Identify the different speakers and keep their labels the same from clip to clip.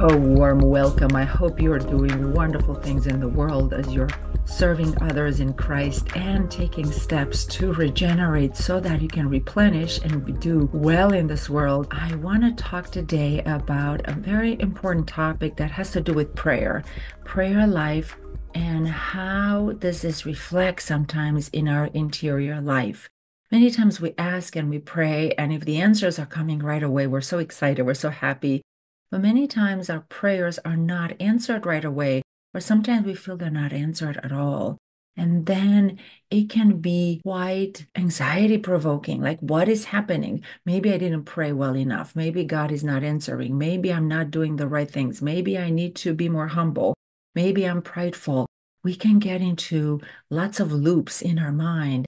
Speaker 1: A warm welcome. I hope you are doing wonderful things in the world as you're serving others in Christ and taking steps to regenerate so that you can replenish and do well in this world. I want to talk today about a very important topic that has to do with prayer, prayer life, and how does this reflect sometimes in our interior life. Many times we ask and we pray, and if the answers are coming right away, we're so excited, we're so happy but many times our prayers are not answered right away, or sometimes we feel they're not answered at all. And then it can be quite anxiety provoking. Like, what is happening? Maybe I didn't pray well enough. Maybe God is not answering. Maybe I'm not doing the right things. Maybe I need to be more humble. Maybe I'm prideful. We can get into lots of loops in our mind.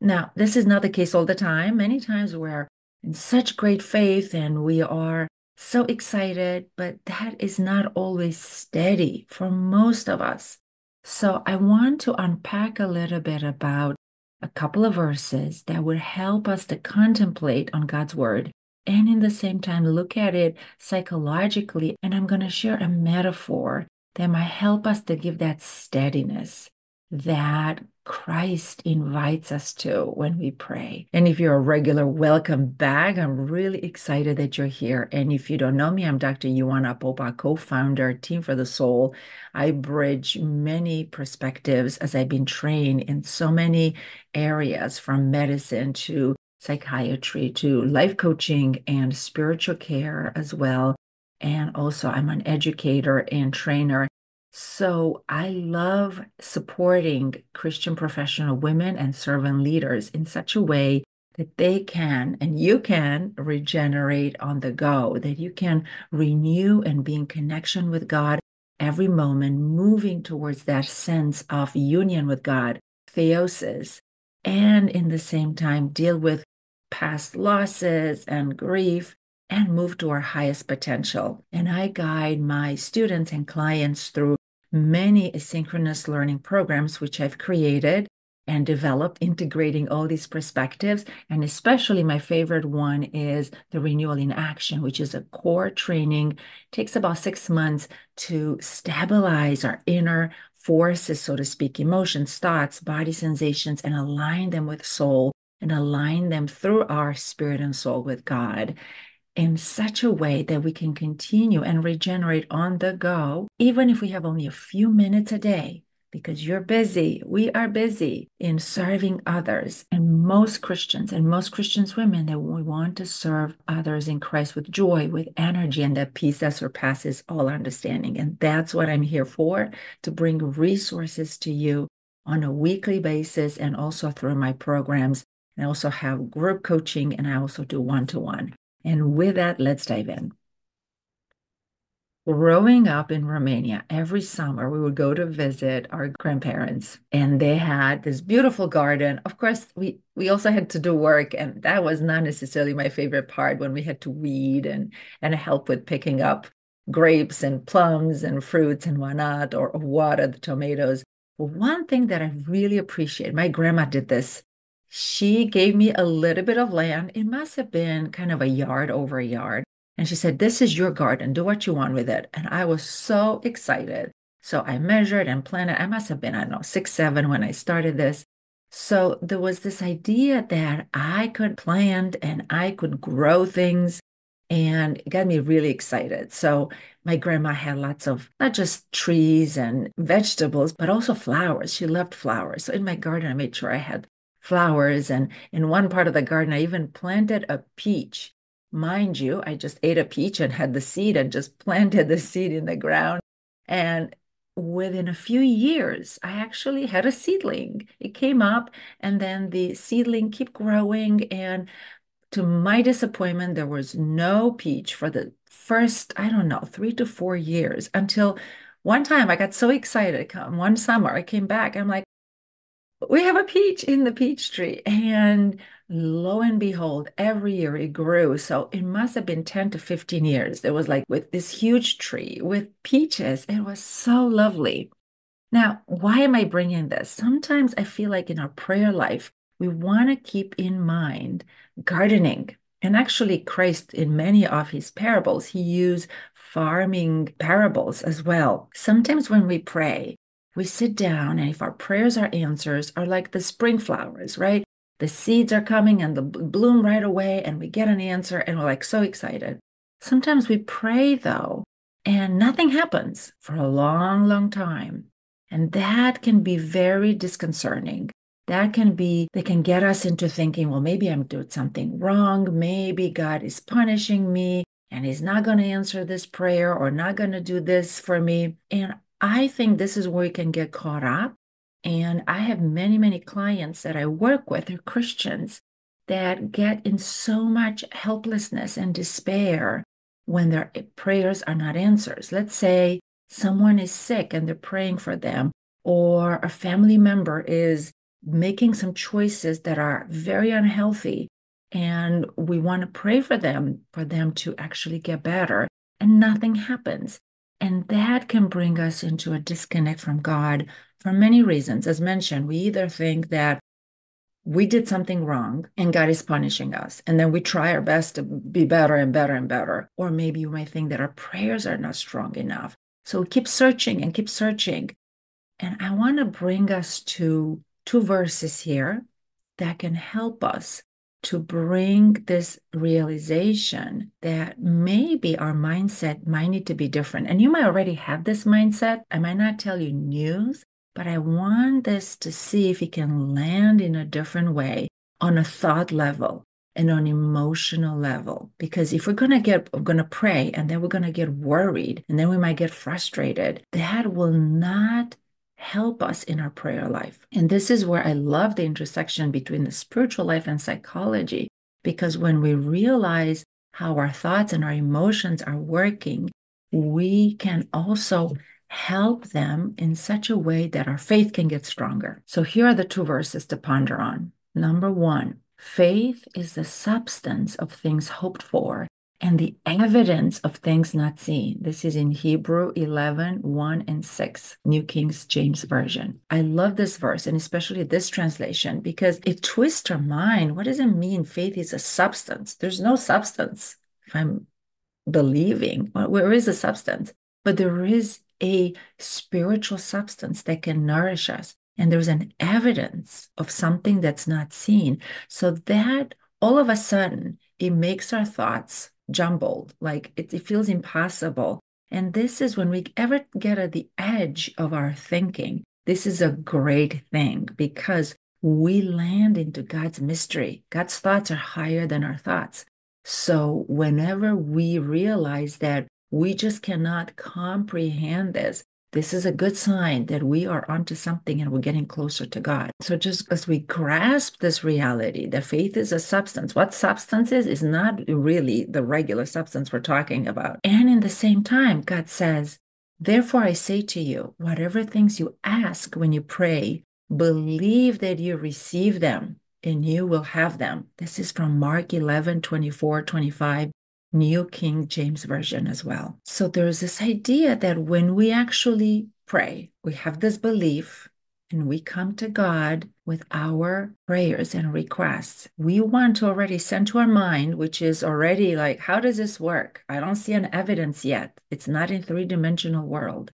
Speaker 1: Now, this is not the case all the time. Many times we're in such great faith and we are so excited, but that is not always steady for most of us. So I want to unpack a little bit about a couple of verses that would help us to contemplate on God's word and in the same time look at it psychologically. And I'm going to share a metaphor that might help us to give that steadiness that Christ invites us to when we pray. And if you're a regular, welcome back. I'm really excited that you're here. And if you don't know me, I'm Dr. Ioana Popa, co-founder, Team for the Soul. I bridge many perspectives as I've been trained in so many areas from medicine to psychiatry to life coaching and spiritual care as well. And also, I'm an educator and trainer. So I love supporting Christian professional women and servant leaders in such a way that they can and you can regenerate on the go, that you can renew and be in connection with God every moment, moving towards that sense of union with God, theosis, and in the same time deal with past losses and grief and move to our highest potential. And I guide my students and clients through many asynchronous learning programs, which I've created and developed, integrating all these perspectives. And especially my favorite one is the Renewal in Action, which is a core training. It takes about six months to stabilize our inner forces, so to speak, emotions, thoughts, body sensations, and align them with soul and align them through our spirit and soul with God in such a way that we can continue and regenerate on the go, even if we have only a few minutes a day, because you're busy. We are busy in serving others. And most Christians and most Christians women that we want to serve others in Christ with joy, with energy, and that peace that surpasses all understanding. And that's what I'm here for to bring resources to you on a weekly basis and also through my programs. I also have group coaching and I also do one to one. And with that, let's dive in. Growing up in Romania, every summer we would go to visit our grandparents, and they had this beautiful garden. Of course, we we also had to do work, and that was not necessarily my favorite part when we had to weed and and help with picking up grapes and plums and fruits and whatnot, or, water the tomatoes. But one thing that I really appreciate, my grandma did this she gave me a little bit of land. It must have been kind of a yard over a yard. And she said, This is your garden. Do what you want with it. And I was so excited. So I measured and planted. I must have been, I don't know, six, seven when I started this. So there was this idea that I could plant and I could grow things and it got me really excited. So my grandma had lots of not just trees and vegetables, but also flowers. She loved flowers. So in my garden, I made sure I had flowers. And in one part of the garden, I even planted a peach. Mind you, I just ate a peach and had the seed and just planted the seed in the ground. And within a few years, I actually had a seedling. It came up, and then the seedling kept growing. And to my disappointment, there was no peach for the first, I don't know, three to four years until one time I got so excited. One summer, I came back. I'm like, we have a peach in the peach tree. And lo and behold, every year it grew. So it must have been 10 to 15 years. It was like with this huge tree with peaches. It was so lovely. Now, why am I bringing this? Sometimes I feel like in our prayer life, we want to keep in mind gardening. And actually, Christ, in many of his parables, he used farming parables as well. Sometimes when we pray, we sit down, and if our prayers are answers, are like the spring flowers, right? The seeds are coming and the bloom right away, and we get an answer, and we're like so excited. Sometimes we pray though, and nothing happens for a long, long time. And that can be very disconcerting. That can be, they can get us into thinking, well, maybe I'm doing something wrong. Maybe God is punishing me and He's not going to answer this prayer or not going to do this for me. And I think this is where you can get caught up. And I have many, many clients that I work with, are Christians, that get in so much helplessness and despair when their eh, prayers are not answered. Let's say someone is sick and they're praying for them, or a family member is making some choices that are very unhealthy, and we want to pray for them for them to actually get better, and nothing happens. And that can bring us into a disconnect from God for many reasons. As mentioned, we either think that we did something wrong and God is punishing us. And then we try our best to be better and better and better. Or maybe you might think that our prayers are not strong enough. So we keep searching and keep searching. And I want to bring us to two verses here that can help us to bring this realization that maybe our mindset might need to be different. And you might already have this mindset. I might not tell you news, but I want this to see if it can land in a different way on a thought level and on emotional level. Because if we're going to get, we're going to pray and then we're going to get worried and then we might get frustrated, that will not help us in our prayer life. And this is where I love the intersection between the spiritual life and psychology. Because when we realize how our thoughts and our emotions are working, we can also help them in such a way that our faith can get stronger. So here are the two verses to ponder on. Number one, faith is the substance of things hoped for and the evidence of things not seen. This is in Hebrew 11, 1 and 6, New King James Version. I love this verse and especially this translation because it twists our mind. What does it mean faith is a substance? There's no substance if I'm believing. Where is the substance? But there is a spiritual substance that can nourish us. And there's an evidence of something that's not seen. So that all of a sudden, it makes our thoughts jumbled, like it, it feels impossible. And this is when we ever get at the edge of our thinking. This is a great thing because we land into God's mystery. God's thoughts are higher than our thoughts. So, whenever we realize that we just cannot comprehend this. This is a good sign that we are onto something and we're getting closer to God. So, just as we grasp this reality that faith is a substance, what substance is, is not really the regular substance we're talking about. And in the same time, God says, Therefore, I say to you, whatever things you ask when you pray, believe that you receive them and you will have them. This is from Mark 11, 24, 25. New King James Version as well. So there's this idea that when we actually pray, we have this belief and we come to God with our prayers and requests. We want to already send to our mind, which is already like, how does this work? I don't see an evidence yet. It's not in three-dimensional world.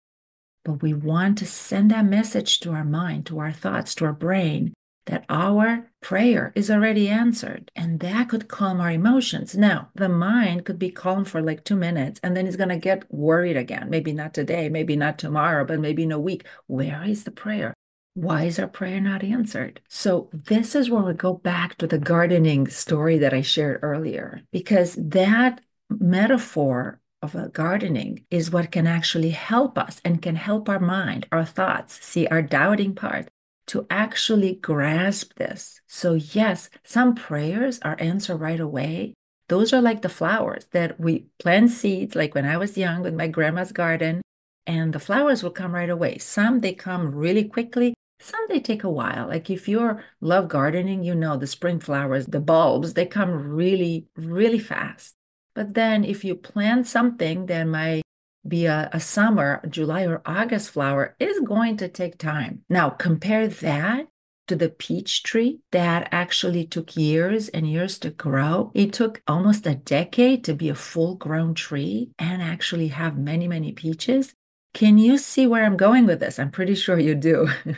Speaker 1: But we want to send that message to our mind, to our thoughts, to our brain that our prayer is already answered and that could calm our emotions. Now, the mind could be calm for like two minutes and then it's going to get worried again. Maybe not today, maybe not tomorrow, but maybe in a week. Where is the prayer? Why is our prayer not answered? So, this is where we go back to the gardening story that I shared earlier, because that metaphor of a gardening is what can actually help us and can help our mind, our thoughts, see our doubting part, to actually grasp this. So, yes, some prayers are answered right away. Those are like the flowers that we plant seeds, like when I was young with my grandma's garden, and the flowers will come right away. Some they come really quickly, some they take a while. Like if you love gardening, you know the spring flowers, the bulbs, they come really, really fast. But then if you plant something then might be a, a summer, July or August flower is going to take time. Now, compare that to the peach tree that actually took years and years to grow. It took almost a decade to be a full grown tree and actually have many, many peaches. Can you see where I'm going with this? I'm pretty sure you do.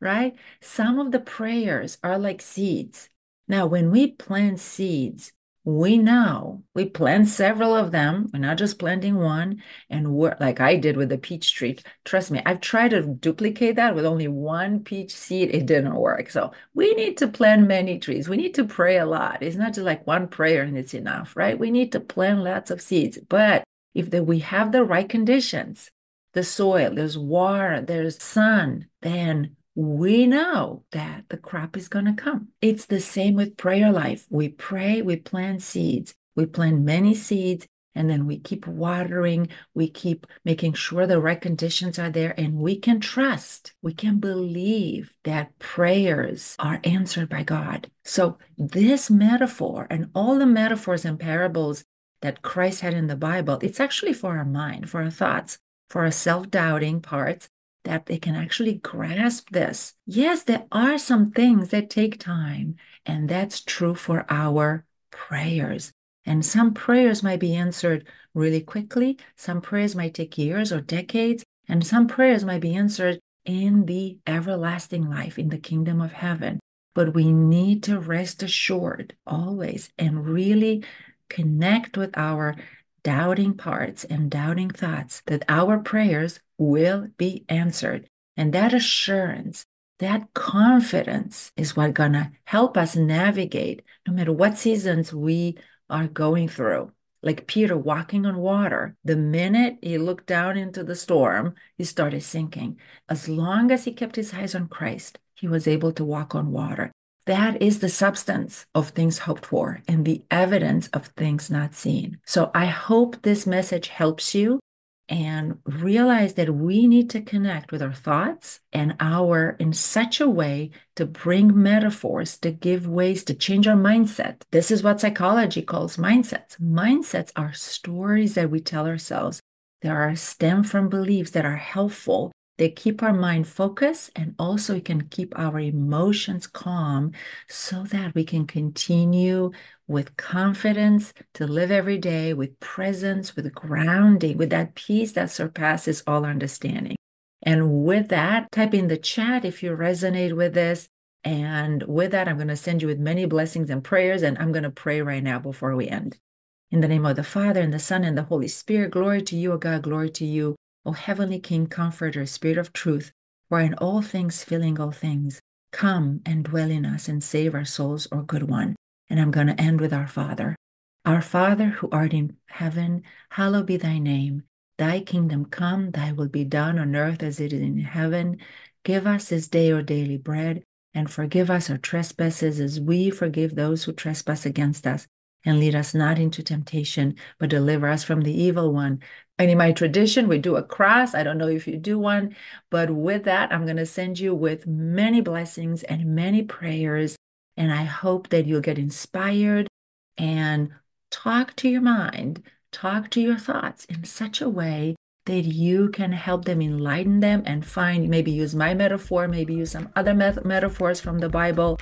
Speaker 1: right? Some of the prayers are like seeds. Now, when we plant seeds, we know we plant several of them. We're not just planting one and work like I did with the peach tree. Trust me, I've tried to duplicate that with only one peach seed. It didn't work. So we need to plant many trees. We need to pray a lot. It's not just like one prayer and it's enough, right? We need to plant lots of seeds. But if the, we have the right conditions, the soil, there's water, there's sun, then we know that the crop is going to come. It's the same with prayer life. We pray, we plant seeds, we plant many seeds, and then we keep watering, we keep making sure the right conditions are there, and we can trust, we can believe that prayers are answered by God. So, this metaphor and all the metaphors and parables that Christ had in the Bible, it's actually for our mind, for our thoughts, for our self doubting parts, that they can actually grasp this. Yes, there are some things that take time, and that's true for our prayers. And some prayers might be answered really quickly, some prayers might take years or decades, and some prayers might be answered in the everlasting life, in the kingdom of heaven. But we need to rest assured always and really connect with our doubting parts and doubting thoughts that our prayers will be answered. And that assurance, that confidence is what gonna help us navigate no matter what seasons we are going through. Like Peter walking on water, the minute he looked down into the storm, he started sinking. As long as he kept his eyes on Christ, he was able to walk on water. That is the substance of things hoped for and the evidence of things not seen. So I hope this message helps you and realize that we need to connect with our thoughts and our in such a way to bring metaphors to give ways to change our mindset. This is what psychology calls mindsets. Mindsets are stories that we tell ourselves that are stem from beliefs that are helpful they keep our mind focused and also it can keep our emotions calm so that we can continue with confidence to live every day with presence, with grounding, with that peace that surpasses all understanding. And with that, type in the chat if you resonate with this. And with that, I'm going to send you with many blessings and prayers. And I'm going to pray right now before we end. In the name of the Father, and the Son, and the Holy Spirit, glory to you, O God, glory to you. O heavenly King, Comforter, Spirit of truth, who are in all things filling all things, come and dwell in us and save our souls, O good one. And I'm going to end with our Father. Our Father who art in heaven, hallowed be thy name. Thy kingdom come, thy will be done on earth as it is in heaven. Give us this day our daily bread, and forgive us our trespasses as we forgive those who trespass against us. And lead us not into temptation, but deliver us from the evil one. And in my tradition, we do a cross. I don't know if you do one, but with that, I'm going to send you with many blessings and many prayers. And I hope that you'll get inspired and talk to your mind, talk to your thoughts in such a way that you can help them enlighten them and find maybe use my metaphor, maybe use some other met- metaphors from the Bible.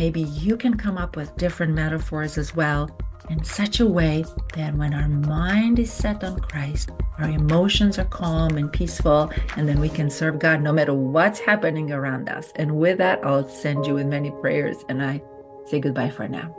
Speaker 1: Maybe you can come up with different metaphors as well in such a way that when our mind is set on Christ, our emotions are calm and peaceful, and then we can serve God no matter what's happening around us. And with that, I'll send you with many prayers, and I say goodbye for now.